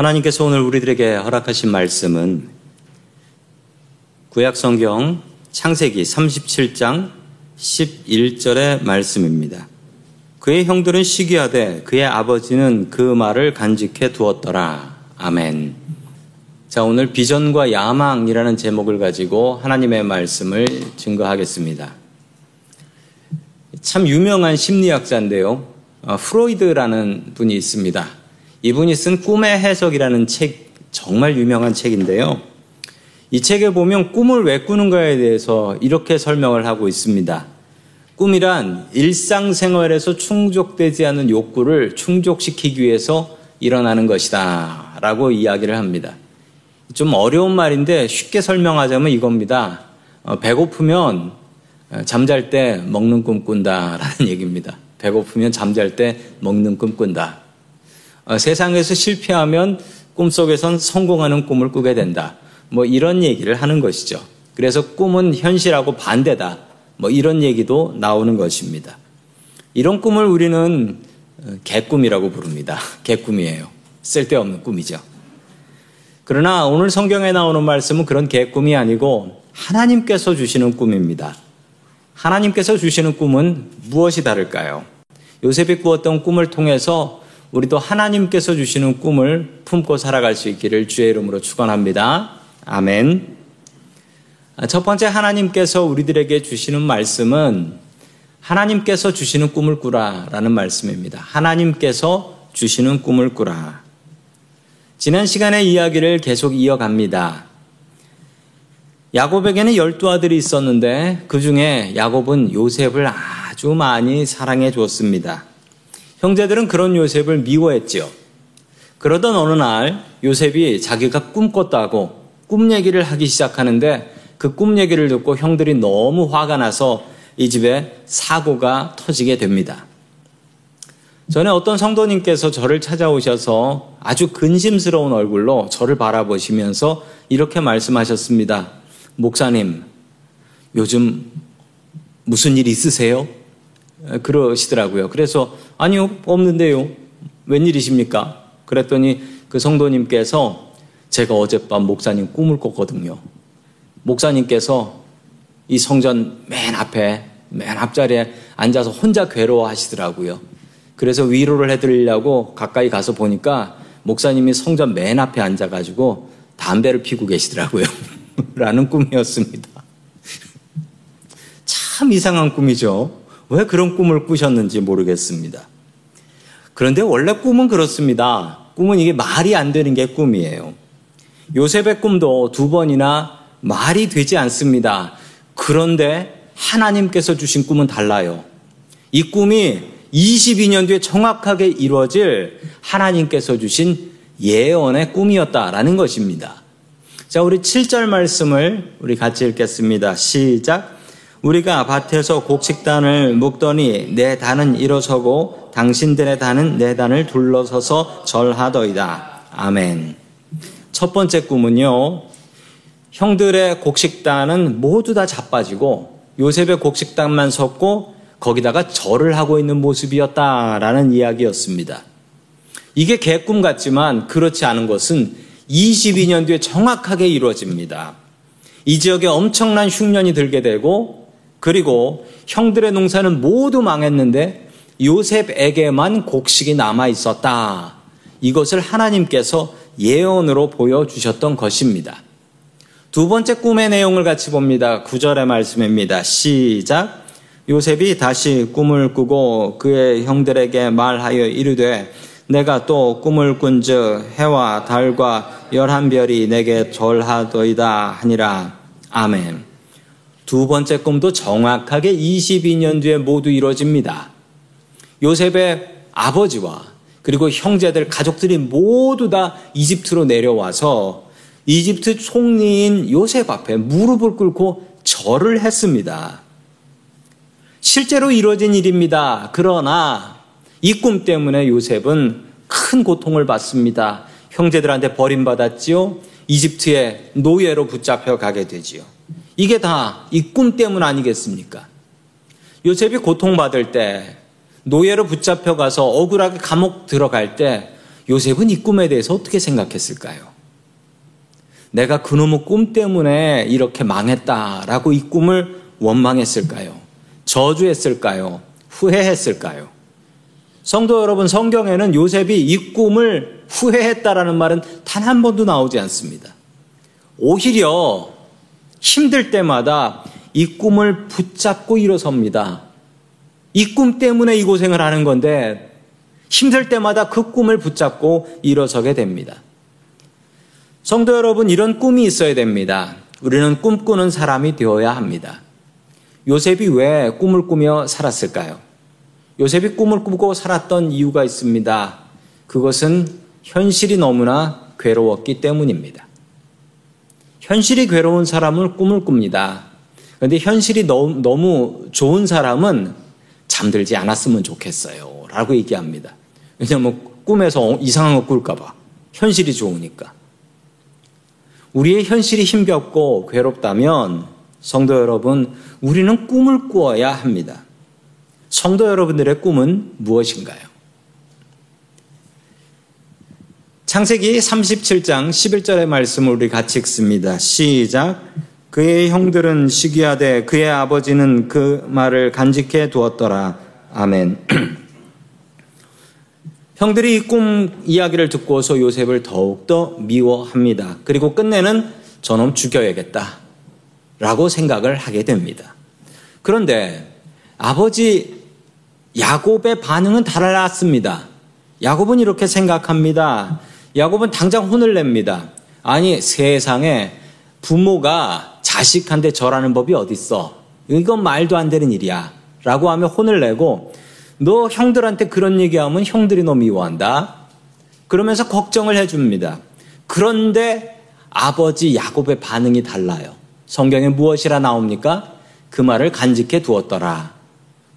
하나님께서 오늘 우리들에게 허락하신 말씀은 구약 성경 창세기 37장 11절의 말씀입니다. 그의 형들은 시기하되 그의 아버지는 그 말을 간직해 두었더라. 아멘. 자, 오늘 비전과 야망이라는 제목을 가지고 하나님의 말씀을 증거하겠습니다. 참 유명한 심리학자인데요. 어, 프로이드라는 분이 있습니다. 이분이 쓴 꿈의 해석이라는 책, 정말 유명한 책인데요. 이 책에 보면 꿈을 왜 꾸는가에 대해서 이렇게 설명을 하고 있습니다. 꿈이란 일상생활에서 충족되지 않는 욕구를 충족시키기 위해서 일어나는 것이다. 라고 이야기를 합니다. 좀 어려운 말인데 쉽게 설명하자면 이겁니다. 어, 배고프면 어, 잠잘 때 먹는 꿈 꾼다라는 얘기입니다. 배고프면 잠잘 때 먹는 꿈 꾼다. 어, 세상에서 실패하면 꿈속에선 성공하는 꿈을 꾸게 된다. 뭐 이런 얘기를 하는 것이죠. 그래서 꿈은 현실하고 반대다. 뭐 이런 얘기도 나오는 것입니다. 이런 꿈을 우리는 어, 개꿈이라고 부릅니다. 개꿈이에요. 쓸데없는 꿈이죠. 그러나 오늘 성경에 나오는 말씀은 그런 개꿈이 아니고 하나님께서 주시는 꿈입니다. 하나님께서 주시는 꿈은 무엇이 다를까요? 요셉이 꾸었던 꿈을 통해서 우리도 하나님께서 주시는 꿈을 품고 살아갈 수 있기를 주의 이름으로 축원합니다. 아멘. 첫 번째 하나님께서 우리들에게 주시는 말씀은 하나님께서 주시는 꿈을 꾸라라는 말씀입니다. 하나님께서 주시는 꿈을 꾸라. 지난 시간의 이야기를 계속 이어갑니다. 야곱에게는 열두 아들이 있었는데 그 중에 야곱은 요셉을 아주 많이 사랑해 주었습니다. 형제들은 그런 요셉을 미워했지요. 그러던 어느 날 요셉이 자기가 꿈꿨다고 꿈 얘기를 하기 시작하는데 그 꿈 얘기를 듣고 형들이 너무 화가 나서 이 집에 사고가 터지게 됩니다. 전에 어떤 성도님께서 저를 찾아오셔서 아주 근심스러운 얼굴로 저를 바라보시면서 이렇게 말씀하셨습니다. 목사님, 요즘 무슨 일 있으세요? 그러시더라고요. 그래서 아니요, 없는데요. 웬일이십니까? 그랬더니 그 성도님께서 제가 어젯밤 목사님 꿈을 꿨거든요. 목사님께서 이 성전 맨 앞에, 맨 앞자리에 앉아서 혼자 괴로워하시더라고요. 그래서 위로를 해드리려고 가까이 가서 보니까 목사님이 성전 맨 앞에 앉아가지고 담배를 피고 계시더라고요. 라는 꿈이었습니다. 참 이상한 꿈이죠. 왜 그런 꿈을 꾸셨는지 모르겠습니다. 그런데 원래 꿈은 그렇습니다. 꿈은 이게 말이 안 되는 게 꿈이에요. 요셉의 꿈도 두 번이나 말이 되지 않습니다. 그런데 하나님께서 주신 꿈은 달라요. 이 꿈이 22년 뒤에 정확하게 이루어질 하나님께서 주신 예언의 꿈이었다라는 것입니다. 자, 우리 7절 말씀을 우리 같이 읽겠습니다. 시작. 우리가 밭에서 곡식단을 묶더니 내 단은 일어서고 당신들의 단은 내 단을 둘러서서 절하더이다. 아멘. 첫 번째 꿈은요. 형들의 곡식단은 모두 다 자빠지고 요셉의 곡식단만 섰고 거기다가 절을 하고 있는 모습이었다라는 이야기였습니다. 이게 개꿈 같지만 그렇지 않은 것은 22년 뒤에 정확하게 이루어집니다. 이 지역에 엄청난 흉년이 들게 되고 그리고 형들의 농사는 모두 망했는데 요셉에게만 곡식이 남아 있었다. 이것을 하나님께서 예언으로 보여주셨던 것입니다. 두 번째 꿈의 내용을 같이 봅니다. 구절의 말씀입니다. 시작. 요셉이 다시 꿈을 꾸고 그의 형들에게 말하여 이르되 내가 또 꿈을 꾼즉 해와 달과 열한 별이 내게 절하더이다 하니라. 아멘. 두 번째 꿈도 정확하게 22년 뒤에 모두 이루어집니다. 요셉의 아버지와 그리고 형제들 가족들이 모두 다 이집트로 내려와서 이집트 총리인 요셉 앞에 무릎을 꿇고 절을 했습니다. 실제로 이루어진 일입니다. 그러나 이 꿈 때문에 요셉은 큰 고통을 받습니다. 형제들한테 버림받았지요. 이집트의 노예로 붙잡혀 가게 되지요. 이게 다 이 꿈 때문 아니겠습니까? 요셉이 고통받을 때, 노예로 붙잡혀 가서 억울하게 감옥 들어갈 때, 요셉은 이 꿈에 대해서 어떻게 생각했을까요? 내가 그놈의 꿈 때문에 이렇게 망했다라고 이 꿈을 원망했을까요? 저주했을까요? 후회했을까요? 성도 여러분, 성경에는 요셉이 이 꿈을 후회했다라는 말은 단 한 번도 나오지 않습니다. 오히려 힘들 때마다 이 꿈을 붙잡고 일어섭니다. 이 꿈 때문에 이 고생을 하는 건데 힘들 때마다 그 꿈을 붙잡고 일어서게 됩니다. 성도 여러분, 이런 꿈이 있어야 됩니다. 우리는 꿈꾸는 사람이 되어야 합니다. 요셉이 왜 꿈을 꾸며 살았을까요? 요셉이 꿈을 꾸고 살았던 이유가 있습니다. 그것은 현실이 너무나 괴로웠기 때문입니다. 현실이 괴로운 사람은 꿈을 꿉니다. 그런데 현실이 너무, 너무 좋은 사람은 잠들지 않았으면 좋겠어요. 라고 얘기합니다. 왜냐하면 꿈에서 이상한 거 꿀까봐. 현실이 좋으니까. 우리의 현실이 힘겹고 괴롭다면 성도 여러분, 우리는 꿈을 꾸어야 합니다. 성도 여러분들의 꿈은 무엇인가요? 창세기 37장 11절의 말씀을 우리 같이 읽습니다. 시작. 그의 형들은 시기하되 그의 아버지는 그 말을 간직해 두었더라. 아멘. 형들이 이 꿈 이야기를 듣고서 요셉을 더욱더 미워합니다. 그리고 끝내는 저놈 죽여야겠다. 라고 생각을 하게 됩니다. 그런데 아버지 야곱의 반응은 달랐습니다. 야곱은 이렇게 생각합니다. 야곱은 당장 혼을 냅니다. 아니 세상에 부모가 자식한테 절하는 법이 어딨어? 이건 말도 안 되는 일이야. 라고 하며 혼을 내고 너 형들한테 그런 얘기하면 형들이 너 미워한다. 그러면서 걱정을 해줍니다. 그런데 아버지 야곱의 반응이 달라요. 성경에 무엇이라 나옵니까? 그 말을 간직해 두었더라.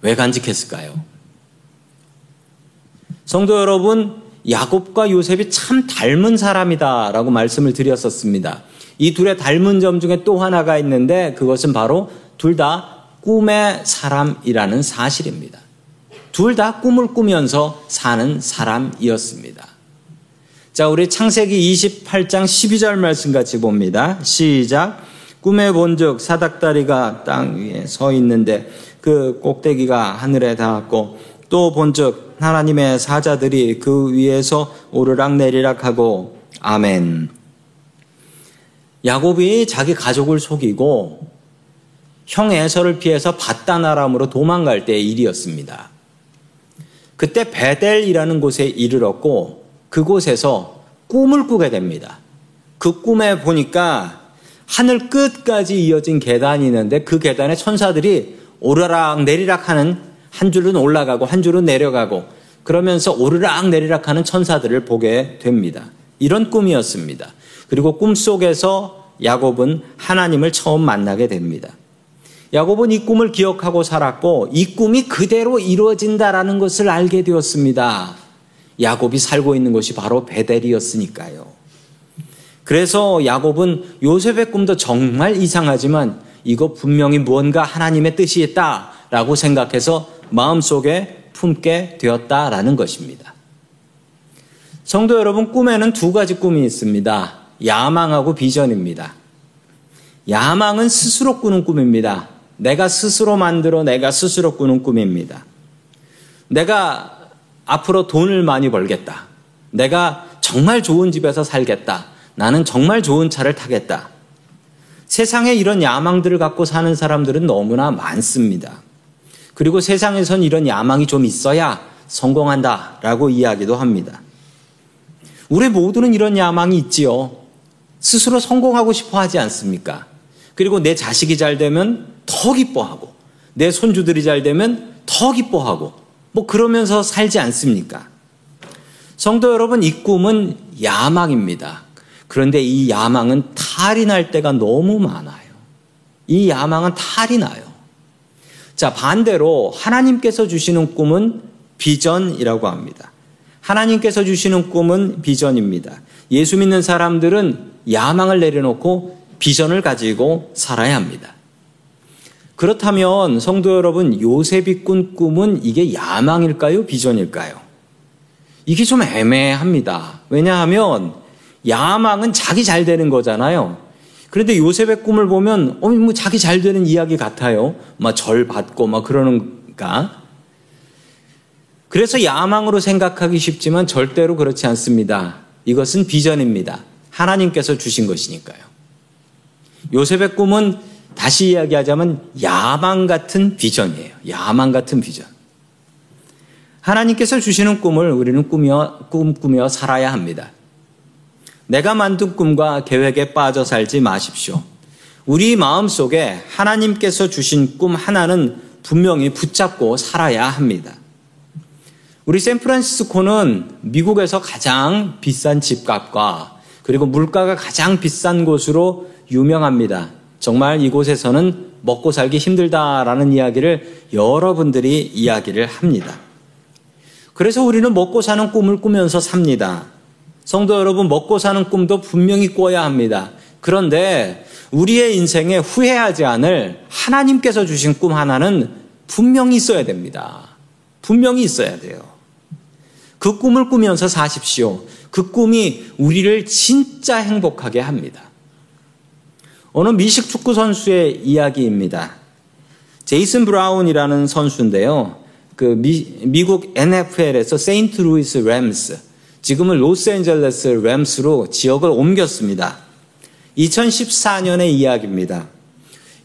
왜 간직했을까요? 성도 여러분, 야곱과 요셉이 참 닮은 사람이다라고 말씀을 드렸었습니다. 이 둘의 닮은 점 중에 또 하나가 있는데 그것은 바로 둘 다 꿈의 사람이라는 사실입니다. 둘 다 꿈을 꾸면서 사는 사람이었습니다. 자, 우리 창세기 28장 12절 말씀 같이 봅니다. 시작. 꿈에 본즉 사닥다리가 땅 위에 서 있는데 그 꼭대기가 하늘에 닿았고 또 본즉 하나님의 사자들이 그 위에서 오르락 내리락 하고 아멘. 야곱이 자기 가족을 속이고 형 에서를 피해서 바다나람으로 도망갈 때의 일이었습니다. 그때 베델이라는 곳에 이르렀고 그곳에서 꿈을 꾸게 됩니다. 그 꿈에 보니까 하늘 끝까지 이어진 계단이 있는데 그 계단에 천사들이 오르락 내리락 하는 한 줄은 올라가고 한 줄은 내려가고 그러면서 오르락 내리락 하는 천사들을 보게 됩니다. 이런 꿈이었습니다. 그리고 꿈 속에서 야곱은 하나님을 처음 만나게 됩니다. 야곱은 이 꿈을 기억하고 살았고 이 꿈이 그대로 이루어진다라는 것을 알게 되었습니다. 야곱이 살고 있는 곳이 바로 베델이었으니까요. 그래서 야곱은 요셉의 꿈도 정말 이상하지만 이거 분명히 무언가 하나님의 뜻이 있다 라고 생각해서 마음속에 품게 되었다라는 것입니다. 성도 여러분, 꿈에는 두 가지 꿈이 있습니다. 야망하고 비전입니다. 야망은 스스로 꾸는 꿈입니다. 내가 스스로 만들어 내가 스스로 꾸는 꿈입니다. 내가 앞으로 돈을 많이 벌겠다. 내가 정말 좋은 집에서 살겠다. 나는 정말 좋은 차를 타겠다. 세상에 이런 야망들을 갖고 사는 사람들은 너무나 많습니다. 그리고 세상에선 이런 야망이 좀 있어야 성공한다 라고 이야기도 합니다. 우리 모두는 이런 야망이 있지요. 스스로 성공하고 싶어 하지 않습니까? 그리고 내 자식이 잘 되면 더 기뻐하고, 내 손주들이 잘 되면 더 기뻐하고, 뭐 그러면서 살지 않습니까? 성도 여러분, 이 꿈은 야망입니다. 그런데 이 야망은 탈이 날 때가 너무 많아요. 이 야망은 탈이 나요. 자, 반대로 하나님께서 주시는 꿈은 비전이라고 합니다. 하나님께서 주시는 꿈은 비전입니다. 예수 믿는 사람들은 야망을 내려놓고 비전을 가지고 살아야 합니다. 그렇다면 성도 여러분, 요셉이 꾼 꿈은 이게 야망일까요? 비전일까요? 이게 좀 애매합니다. 왜냐하면 야망은 자기 잘 되는 거잖아요. 그런데 요셉의 꿈을 보면 어, 뭐 자기 잘 되는 이야기 같아요. 막 절 받고 막 그러는가. 그래서 야망으로 생각하기 쉽지만 절대로 그렇지 않습니다. 이것은 비전입니다. 하나님께서 주신 것이니까요. 요셉의 꿈은 다시 이야기하자면 야망 같은 비전이에요. 야망 같은 비전. 하나님께서 주시는 꿈을 우리는 꾸며, 꿈꾸며 살아야 합니다. 내가 만든 꿈과 계획에 빠져 살지 마십시오. 우리 마음 속에 하나님께서 주신 꿈 하나는 분명히 붙잡고 살아야 합니다. 우리 샌프란시스코는 미국에서 가장 비싼 집값과 그리고 물가가 가장 비싼 곳으로 유명합니다. 정말 이곳에서는 먹고 살기 힘들다라는 이야기를 여러분들이 이야기를 합니다. 그래서 우리는 먹고 사는 꿈을 꾸면서 삽니다. 성도 여러분, 먹고 사는 꿈도 분명히 꿔야 합니다. 그런데 우리의 인생에 후회하지 않을 하나님께서 주신 꿈 하나는 분명히 있어야 됩니다. 분명히 있어야 돼요. 그 꿈을 꾸면서 사십시오. 그 꿈이 우리를 진짜 행복하게 합니다. 어느 미식 축구 선수의 이야기입니다. 제이슨 브라운이라는 선수인데요. 그 미, 국 NFL에서 세인트 루이스 램스, 지금은 로스앤젤레스 램스로 지역을 옮겼습니다. 2014년의 이야기입니다.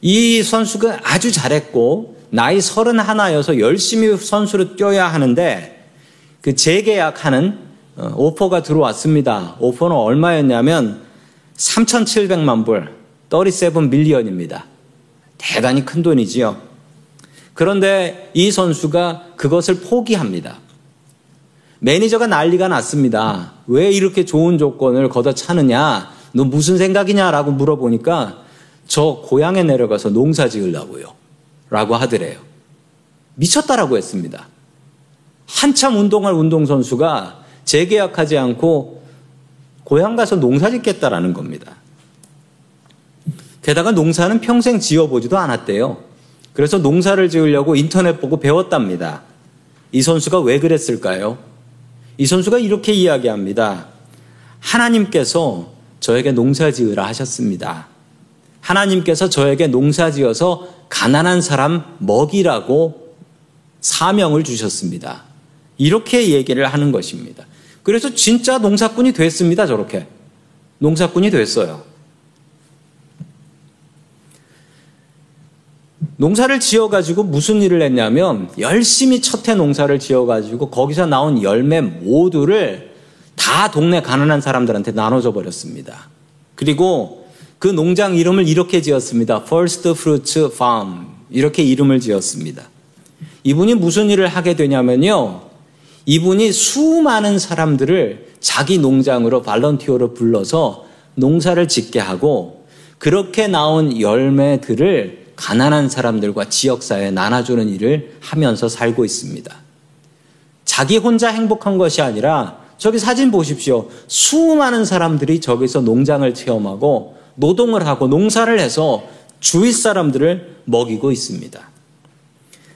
이 선수가 아주 잘했고 나이 31여서 열심히 선수로 뛰어야 하는데 그 재계약하는 어, 오퍼가 들어왔습니다. 오퍼는 얼마였냐면 3,700만 불, 37 million입니다. 대단히 큰 돈이지요. 그런데 이 선수가 그것을 포기합니다. 매니저가 난리가 났습니다. 왜 이렇게 좋은 조건을 걷어차느냐? 너 무슨 생각이냐라고 물어보니까 저 고향에 내려가서 농사 지으려고요. 라고 하더래요. 미쳤다라고 했습니다. 한참 운동할 운동선수가 재계약하지 않고 고향 가서 농사 짓겠다라는 겁니다. 게다가 농사는 평생 지어보지도 않았대요. 그래서 농사를 지으려고 인터넷 보고 배웠답니다. 이 선수가 왜 그랬을까요? 이 선수가 이렇게 이야기합니다. 하나님께서 저에게 농사 지으라 하셨습니다. 하나님께서 저에게 농사 지어서 가난한 사람 먹이라고 사명을 주셨습니다. 이렇게 얘기를 하는 것입니다. 그래서 진짜 농사꾼이 됐습니다, 저렇게. 농사꾼이 됐어요. 농사를 지어가지고 무슨 일을 했냐면 열심히 첫 해 농사를 지어가지고 거기서 나온 열매 모두를 다 동네 가난한 사람들한테 나눠줘 버렸습니다. 그리고 그 농장 이름을 이렇게 지었습니다. First Fruits Farm. 이렇게 이름을 지었습니다. 이분이 무슨 일을 하게 되냐면요. 이분이 수많은 사람들을 자기 농장으로 발런티어로 불러서 농사를 짓게 하고 그렇게 나온 열매들을 가난한 사람들과 지역사회에 나눠주는 일을 하면서 살고 있습니다. 자기 혼자 행복한 것이 아니라 저기 사진 보십시오. 수많은 사람들이 저기서 농장을 체험하고 노동을 하고 농사를 해서 주위 사람들을 먹이고 있습니다.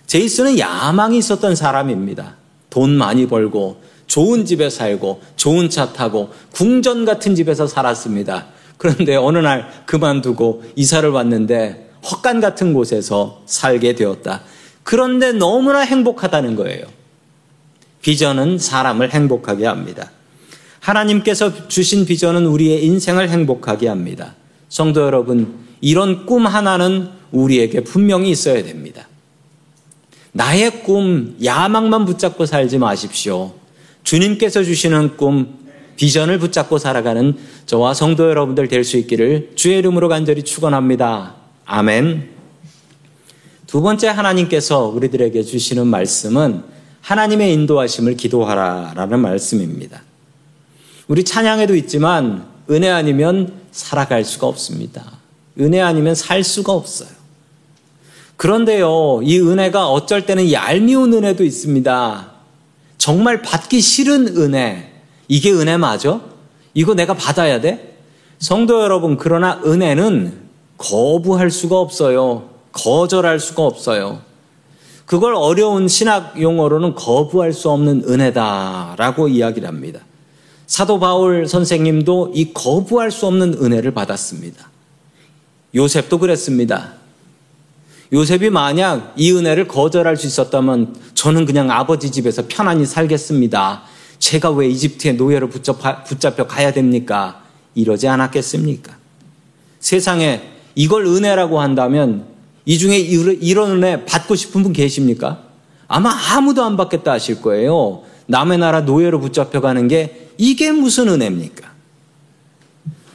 제이슨은 야망이 있었던 사람입니다. 돈 많이 벌고 좋은 집에 살고 좋은 차 타고 궁전 같은 집에서 살았습니다. 그런데 어느 날 그만두고 이사를 왔는데 헛간 같은 곳에서 살게 되었다. 그런데 너무나 행복하다는 거예요. 비전은 사람을 행복하게 합니다. 하나님께서 주신 비전은 우리의 인생을 행복하게 합니다. 성도 여러분, 이런 꿈 하나는 우리에게 분명히 있어야 됩니다. 나의 꿈, 야망만 붙잡고 살지 마십시오. 주님께서 주시는 꿈, 비전을 붙잡고 살아가는 저와 성도 여러분들 될 수 있기를 주의 이름으로 간절히 축원합니다. 아멘. 두 번째 하나님께서 우리들에게 주시는 말씀은 하나님의 인도하심을 기도하라 라는 말씀입니다. 우리 찬양에도 있지만 은혜 아니면 살아갈 수가 없습니다. 은혜 아니면 살 수가 없어요. 그런데요, 이 은혜가 어쩔 때는 얄미운 은혜도 있습니다. 정말 받기 싫은 은혜. 이게 은혜 맞아? 이거 내가 받아야 돼? 성도 여러분, 그러나 은혜는 거부할 수가 없어요. 거절할 수가 없어요. 그걸 어려운 신학 용어로는 거부할 수 없는 은혜다라고 이야기를 합니다. 사도 바울 선생님도 이 거부할 수 없는 은혜를 받았습니다. 요셉도 그랬습니다. 요셉이 만약 이 은혜를 거절할 수 있었다면 저는 그냥 아버지 집에서 편안히 살겠습니다. 제가 왜 이집트의 노예로 붙잡혀 가야 됩니까? 이러지 않았겠습니까? 세상에 이걸 은혜라고 한다면 이 중에 이런 은혜 받고 싶은 분 계십니까? 아마 아무도 안 받겠다 하실 거예요. 남의 나라 노예로 붙잡혀 가는 게 이게 무슨 은혜입니까?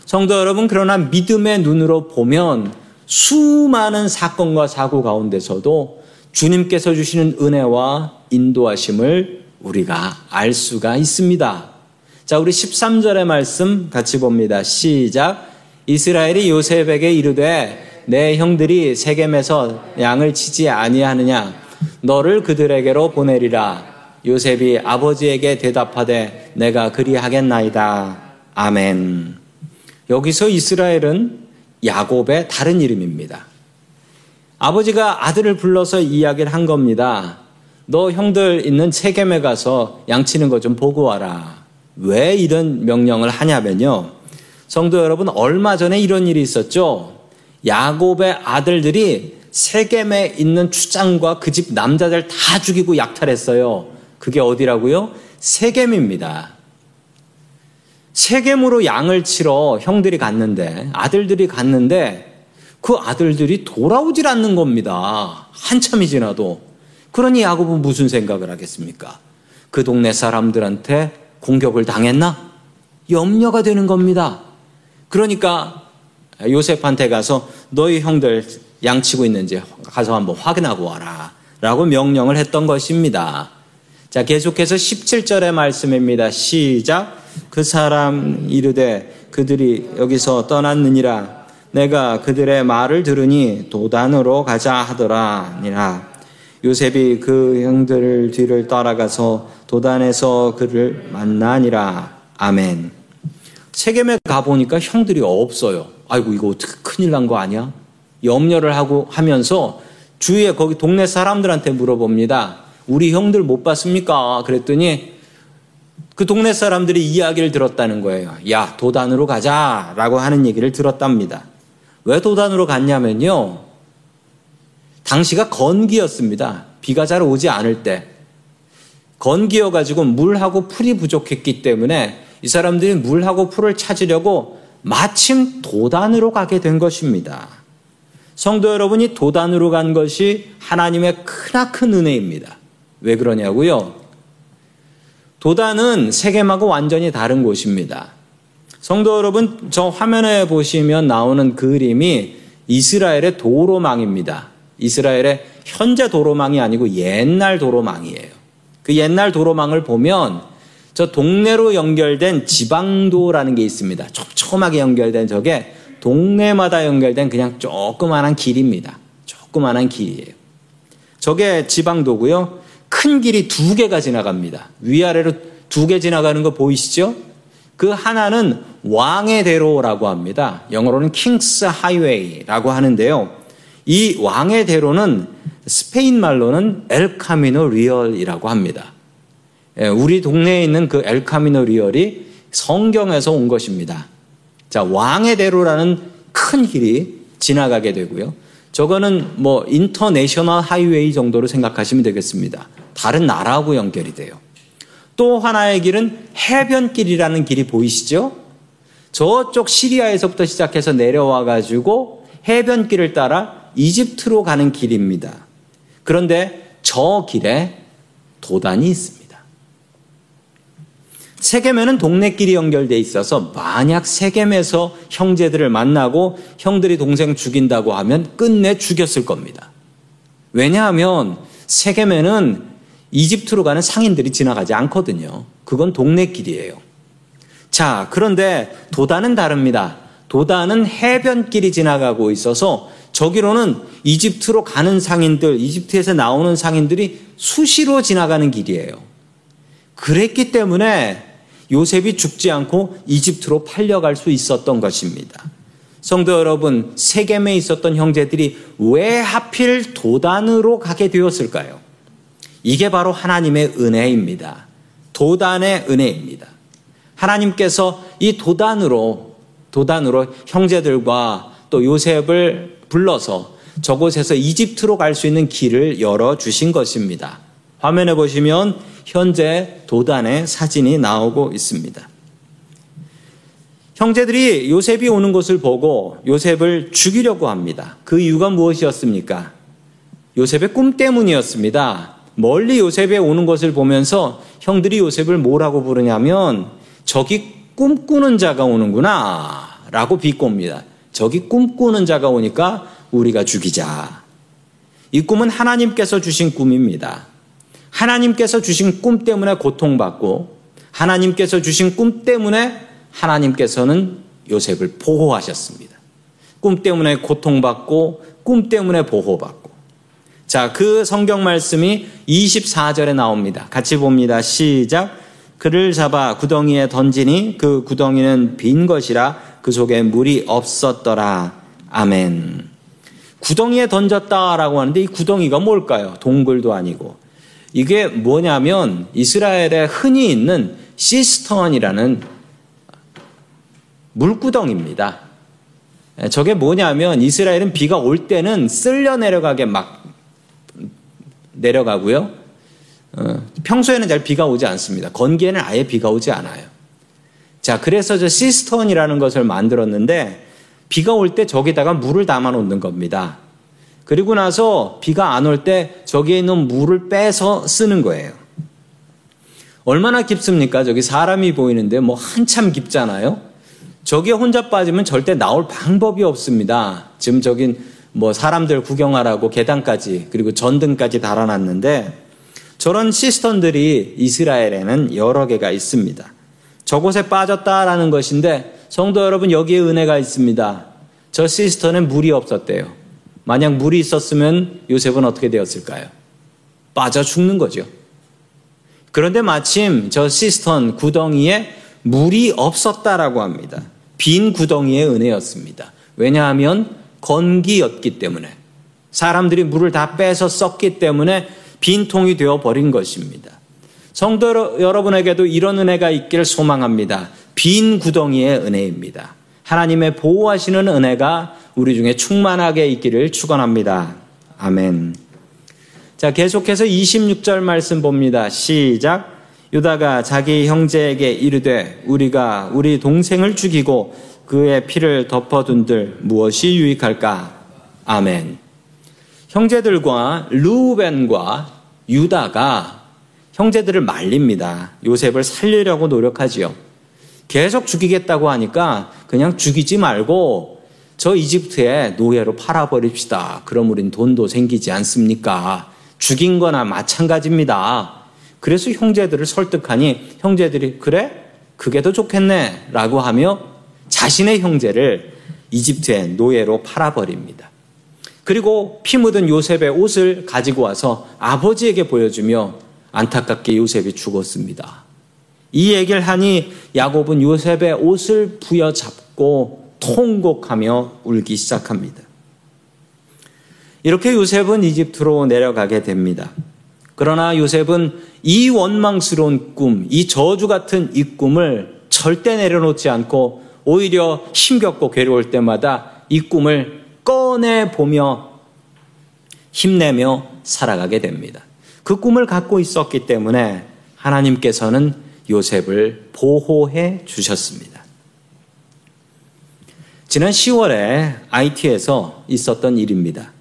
성도 여러분, 그러나 믿음의 눈으로 보면 수많은 사건과 사고 가운데서도 주님께서 주시는 은혜와 인도하심을 우리가 알 수가 있습니다. 자, 우리 13절의 말씀 같이 봅니다. 시작. 이스라엘이 요셉에게 이르되 내 형들이 세겜에서 양을 치지 아니하느냐? 너를 그들에게로 보내리라. 요셉이 아버지에게 대답하되 내가 그리하겠나이다. 아멘. 여기서 이스라엘은 야곱의 다른 이름입니다. 아버지가 아들을 불러서 이야기를 한 겁니다. 너 형들 있는 세겜에 가서 양치는 거 좀 보고 와라. 왜 이런 명령을 하냐면요 성도 여러분, 얼마 전에 이런 일이 있었죠. 야곱의 아들들이 세겜에 있는 추장과 그 집 남자들 다 죽이고 약탈했어요. 그게 어디라고요? 세겜입니다. 세겜으로 양을 치러 형들이 갔는데 아들들이 갔는데 그 아들들이 돌아오질 않는 겁니다. 한참이 지나도. 그러니 야곱은 무슨 생각을 하겠습니까? 그 동네 사람들한테 공격을 당했나? 염려가 되는 겁니다. 그러니까 요셉한테 가서 너희 형들 양치고 있는지 가서 한번 확인하고 와라. 라고 명령을 했던 것입니다. 자, 계속해서 17절의 말씀입니다. 시작. 그 사람 이르되 그들이 여기서 떠났느니라. 내가 그들의 말을 들으니 도단으로 가자 하더라 니라. 요셉이 그 형들 뒤를 따라가서 도단에서 그를 만나니라. 아멘. 세겜에 가보니까 형들이 없어요. 아이고, 이거 어떻게 큰일 난 거 아니야? 염려를 하고 하면서 주위에 거기 동네 사람들한테 물어봅니다. 우리 형들 못 봤습니까? 그랬더니 그 동네 사람들이 이야기를 들었다는 거예요. 야, 도단으로 가자. 라고 하는 얘기를 들었답니다. 왜 도단으로 갔냐면요. 당시가 건기였습니다. 비가 잘 오지 않을 때. 건기여가지고 물하고 풀이 부족했기 때문에 이 사람들이 물하고 풀을 찾으려고 마침 도단으로 가게 된 것입니다. 성도 여러분이 도단으로 간 것이 하나님의 크나큰 은혜입니다. 왜 그러냐고요? 도단은 세겜하고 완전히 다른 곳입니다. 성도 여러분, 저 화면에 보시면 나오는 그림이 이스라엘의 도로망입니다. 이스라엘의 현재 도로망이 아니고 옛날 도로망이에요. 그 옛날 도로망을 보면 저 동네로 연결된 지방도라는 게 있습니다. 촘촘하게 연결된 저게 동네마다 연결된 그냥 조그만한 길입니다. 조그만한 길이에요. 저게 지방도고요. 큰 길이 두 개가 지나갑니다. 위아래로 두 개 지나가는 거 보이시죠? 그 하나는 왕의 대로라고 합니다. 영어로는 킹스 하이웨이라고 하는데요. 이 왕의 대로는 스페인 말로는 El Camino Real이라고 합니다. 예, 우리 동네에 있는 그 El Camino Real이 성경에서 온 것입니다. 자, 왕의 대로라는 큰 길이 지나가게 되고요. 저거는 뭐 international highway 정도로 생각하시면 되겠습니다. 다른 나라하고 연결이 돼요. 또 하나의 길은 해변길이라는 길이 보이시죠? 저쪽 시리아에서부터 시작해서 내려와 가지고 해변길을 따라 이집트로 가는 길입니다. 그런데 저 길에 도단이 있습니다. 세겜에는 동네끼리 연결돼 있어서 만약 세겜에서 형제들을 만나고 형들이 동생 죽인다고 하면 끝내 죽였을 겁니다. 왜냐하면 세겜에는 이집트로 가는 상인들이 지나가지 않거든요. 그건 동네길이에요. 자, 그런데 도단은 다릅니다. 도단은 해변길이 지나가고 있어서 저기로는 이집트로 가는 상인들, 이집트에서 나오는 상인들이 수시로 지나가는 길이에요. 그랬기 때문에 요셉이 죽지 않고 이집트로 팔려갈 수 있었던 것입니다. 성도 여러분, 세겜에 있었던 형제들이 왜 하필 도단으로 가게 되었을까요? 이게 바로 하나님의 은혜입니다. 도단의 은혜입니다. 하나님께서 이 도단으로, 도단으로 형제들과 또 요셉을 불러서 저곳에서 이집트로 갈 수 있는 길을 열어 주신 것입니다. 화면에 보시면 현재 도단의 사진이 나오고 있습니다. 형제들이 요셉이 오는 것을 보고 요셉을 죽이려고 합니다. 그 이유가 무엇이었습니까? 요셉의 꿈 때문이었습니다. 멀리 요셉이 오는 것을 보면서 형들이 요셉을 뭐라고 부르냐면 저기 꿈꾸는 자가 오는구나 라고 비꼽니다. 저기 꿈꾸는 자가 오니까 우리가 죽이자. 이 꿈은 하나님께서 주신 꿈입니다. 하나님께서 주신 꿈 때문에 고통받고 하나님께서 주신 꿈 때문에 하나님께서는 요셉을 보호하셨습니다. 꿈 때문에 고통받고 꿈 때문에 보호받고. 자, 그 성경 말씀이 24절에 나옵니다. 같이 봅니다. 시작. 그를 잡아 구덩이에 던지니 그 구덩이는 빈 것이라 그 속에 물이 없었더라. 아멘. 구덩이에 던졌다라고 하는데 이 구덩이가 뭘까요? 동굴도 아니고. 이게 뭐냐면 이스라엘에 흔히 있는 cistern이라는 물구덩입니다. 예, 저게 뭐냐면 이스라엘은 비가 올 때는 쓸려 내려가게 막 내려가고요. 어, 평소에는 잘 비가 오지 않습니다. 건기에는 아예 비가 오지 않아요. 자, 그래서 저 cistern이라는 것을 만들었는데 비가 올 때 저기다가 물을 담아 놓는 겁니다. 그리고 나서 비가 안 올 때 저기에 있는 물을 빼서 쓰는 거예요. 얼마나 깊습니까? 저기 사람이 보이는데 뭐 한참 깊잖아요. 저기에 혼자 빠지면 절대 나올 방법이 없습니다. 지금 저긴 뭐 사람들 구경하라고 계단까지 그리고 전등까지 달아놨는데 저런 시스턴들이 이스라엘에는 여러 개가 있습니다. 저곳에 빠졌다라는 것인데 성도 여러분 여기에 은혜가 있습니다. 저 시스턴에 물이 없었대요. 만약 물이 있었으면 요셉은 어떻게 되었을까요? 빠져 죽는 거죠. 그런데 마침 저 cistern 구덩이에 물이 없었다라고 합니다. 빈 구덩이의 은혜였습니다. 왜냐하면 건기였기 때문에 사람들이 물을 다 빼서 썼기 때문에 빈통이 되어 버린 것입니다. 성도 여러분에게도 이런 은혜가 있기를 소망합니다. 빈 구덩이의 은혜입니다. 하나님의 보호하시는 은혜가 우리 중에 충만하게 있기를 축원합니다. 아멘. 자, 계속해서 26절 말씀 봅니다. 시작. 유다가 자기 형제에게 이르되 우리가 우리 동생을 죽이고 그의 피를 덮어둔들 무엇이 유익할까? 아멘. 형제들과 루벤과 유다가 형제들을 말립니다. 요셉을 살리려고 노력하지요. 계속 죽이겠다고 하니까 그냥 죽이지 말고 저 이집트에 노예로 팔아버립시다. 그럼 우린 돈도 생기지 않습니까? 죽인 거나 마찬가지입니다. 그래서 형제들을 설득하니 형제들이 그래? 그게 더 좋겠네. 라고 하며 자신의 형제를 이집트의 노예로 팔아버립니다. 그리고 피 묻은 요셉의 옷을 가지고 와서 아버지에게 보여주며 안타깝게 요셉이 죽었습니다. 이 얘기를 하니 야곱은 요셉의 옷을 부여잡고 통곡하며 울기 시작합니다. 이렇게 요셉은 이집트로 내려가게 됩니다. 그러나 요셉은 이 원망스러운 꿈, 이 저주 같은 이 꿈을 절대 내려놓지 않고 오히려 힘겹고 괴로울 때마다 이 꿈을 꺼내 보며 힘내며 살아가게 됩니다. 그 꿈을 갖고 있었기 때문에 하나님께서는 요셉을 보호해 주셨습니다. 지난 10월에 IT에서 있었던 일입니다.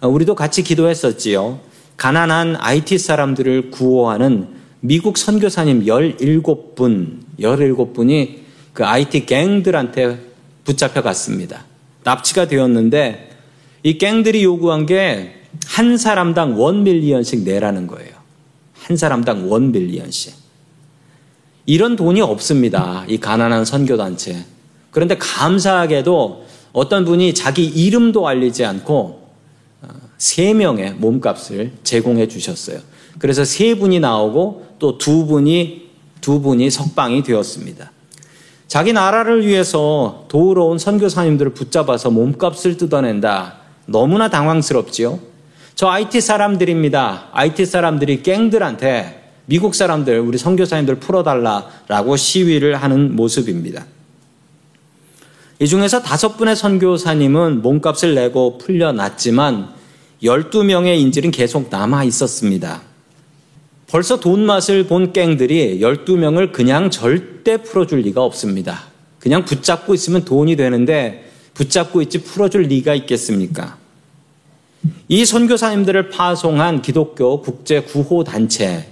우리도 같이 기도했었지요. 가난한 IT 사람들을 구호하는 미국 선교사님 17분, 17분이 그 IT 갱들한테 붙잡혀 갔습니다. 납치가 되었는데 이 갱들이 요구한 게 한 사람당 원 밀리언씩 내라는 거예요. 한 사람당 원 밀리언씩. 이런 돈이 없습니다. 이 가난한 선교단체. 그런데 감사하게도 어떤 분이 자기 이름도 알리지 않고 세 명의 몸값을 제공해 주셨어요. 그래서 세 분이 나오고 또 두 분이 두 분이 석방이 되었습니다. 자기 나라를 위해서 도우러 온 선교사님들을 붙잡아서 몸값을 뜯어낸다. 너무나 당황스럽지요. 저 IT 사람들입니다. IT 사람들이 갱들한테 미국 사람들, 우리 선교사님들 풀어달라라고 시위를 하는 모습입니다. 이 중에서 다섯 분의 선교사님은 몸값을 내고 풀려났지만 12명의 인질은 계속 남아 있었습니다. 벌써 돈 맛을 본 갱들이 12명을 그냥 절대 풀어줄 리가 없습니다. 그냥 붙잡고 있으면 돈이 되는데 붙잡고 있지 풀어줄 리가 있겠습니까? 이 선교사님들을 파송한 기독교 국제 구호 단체.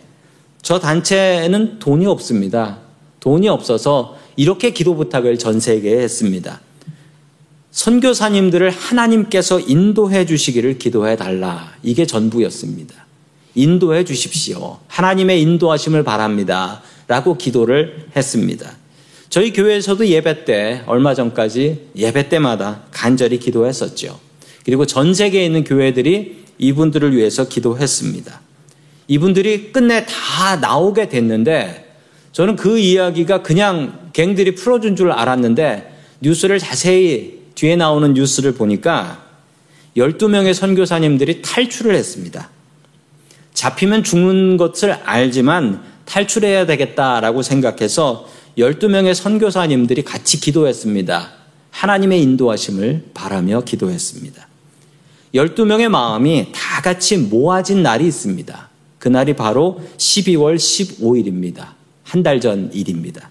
저 단체는 돈이 없습니다. 돈이 없어서 이렇게 기도 부탁을 전 세계에 했습니다. 선교사님들을 하나님께서 인도해 주시기를 기도해 달라. 이게 전부였습니다. 인도해 주십시오. 하나님의 인도하심을 바랍니다. 라고 기도를 했습니다. 저희 교회에서도 예배 때, 얼마 전까지 예배 때마다 간절히 기도했었죠. 그리고 전 세계에 있는 교회들이 이분들을 위해서 기도했습니다. 이분들이 끝내 다 나오게 됐는데 저는 그 이야기가 그냥 갱들이 풀어준 줄 알았는데 뉴스를 자세히 뒤에 나오는 뉴스를 보니까 12명의 선교사님들이 탈출을 했습니다. 잡히면 죽는 것을 알지만 탈출해야 되겠다라고 생각해서 12명의 선교사님들이 같이 기도했습니다. 하나님의 인도하심을 바라며 기도했습니다. 12명의 마음이 다 같이 모아진 날이 있습니다. 그날이 바로 12월 15일입니다. 한 달 전 일입니다.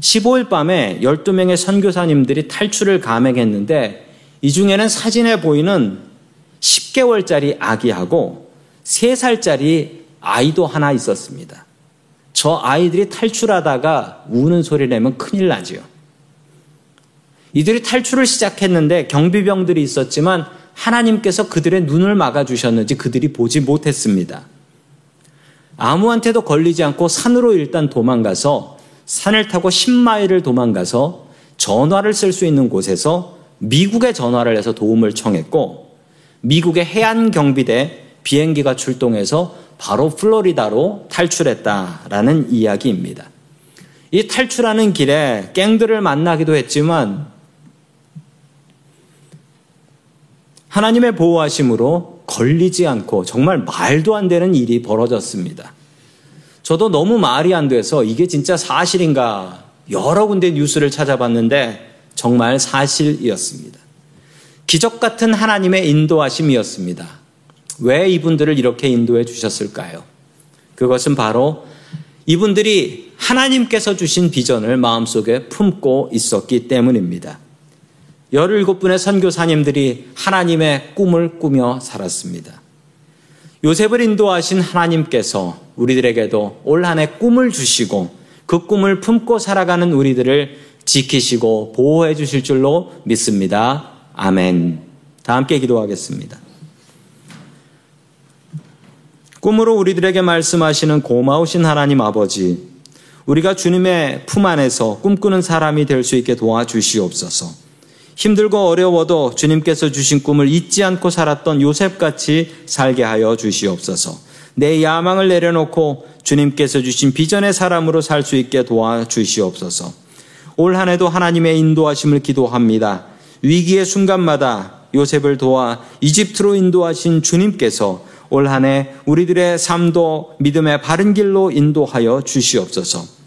15일 밤에 12명의 선교사님들이 탈출을 감행했는데 이 중에는 사진에 보이는 10개월짜리 아기하고 3살짜리 아이도 하나 있었습니다. 저 아이들이 탈출하다가 우는 소리 내면 큰일 나지요. 이들이 탈출을 시작했는데 경비병들이 있었지만 하나님께서 그들의 눈을 막아주셨는지 그들이 보지 못했습니다. 아무한테도 걸리지 않고 산으로 일단 도망가서 산을 타고 10마일을 도망가서 전화를 쓸 수 있는 곳에서 미국에 전화를 해서 도움을 청했고 미국의 해안 경비대 비행기가 출동해서 바로 플로리다로 탈출했다라는 이야기입니다. 이 탈출하는 길에 갱들을 만나기도 했지만 하나님의 보호하심으로 걸리지 않고 정말 말도 안 되는 일이 벌어졌습니다. 저도 너무 말이 안 돼서 이게 진짜 사실인가 여러 군데 뉴스를 찾아봤는데 정말 사실이었습니다. 기적 같은 하나님의 인도하심이었습니다. 왜 이분들을 이렇게 인도해 주셨을까요? 그것은 바로 이분들이 하나님께서 주신 비전을 마음속에 품고 있었기 때문입니다. 17분의 선교사님들이 하나님의 꿈을 꾸며 살았습니다. 요셉을 인도하신 하나님께서 우리들에게도 올 한 해 꿈을 주시고 그 꿈을 품고 살아가는 우리들을 지키시고 보호해 주실 줄로 믿습니다. 아멘. 다 함께 기도하겠습니다. 꿈으로 우리들에게 말씀하시는 고마우신 하나님 아버지, 우리가 주님의 품 안에서 꿈꾸는 사람이 될 수 있게 도와주시옵소서. 힘들고 어려워도 주님께서 주신 꿈을 잊지 않고 살았던 요셉같이 살게 하여 주시옵소서. 내 야망을 내려놓고 주님께서 주신 비전의 사람으로 살 수 있게 도와주시옵소서. 올 한 해도 하나님의 인도하심을 기도합니다. 위기의 순간마다 요셉을 도와 이집트로 인도하신 주님께서 올 한 해 우리들의 삶도 믿음의 바른 길로 인도하여 주시옵소서.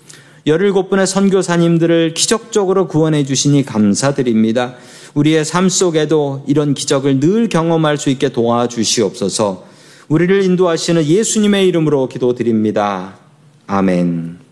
열일곱 분의 선교사님들을 기적적으로 구원해 주시니 감사드립니다. 우리의 삶 속에도 이런 기적을 늘 경험할 수 있게 도와주시옵소서. 우리를 인도하시는 예수님의 이름으로 기도드립니다. 아멘.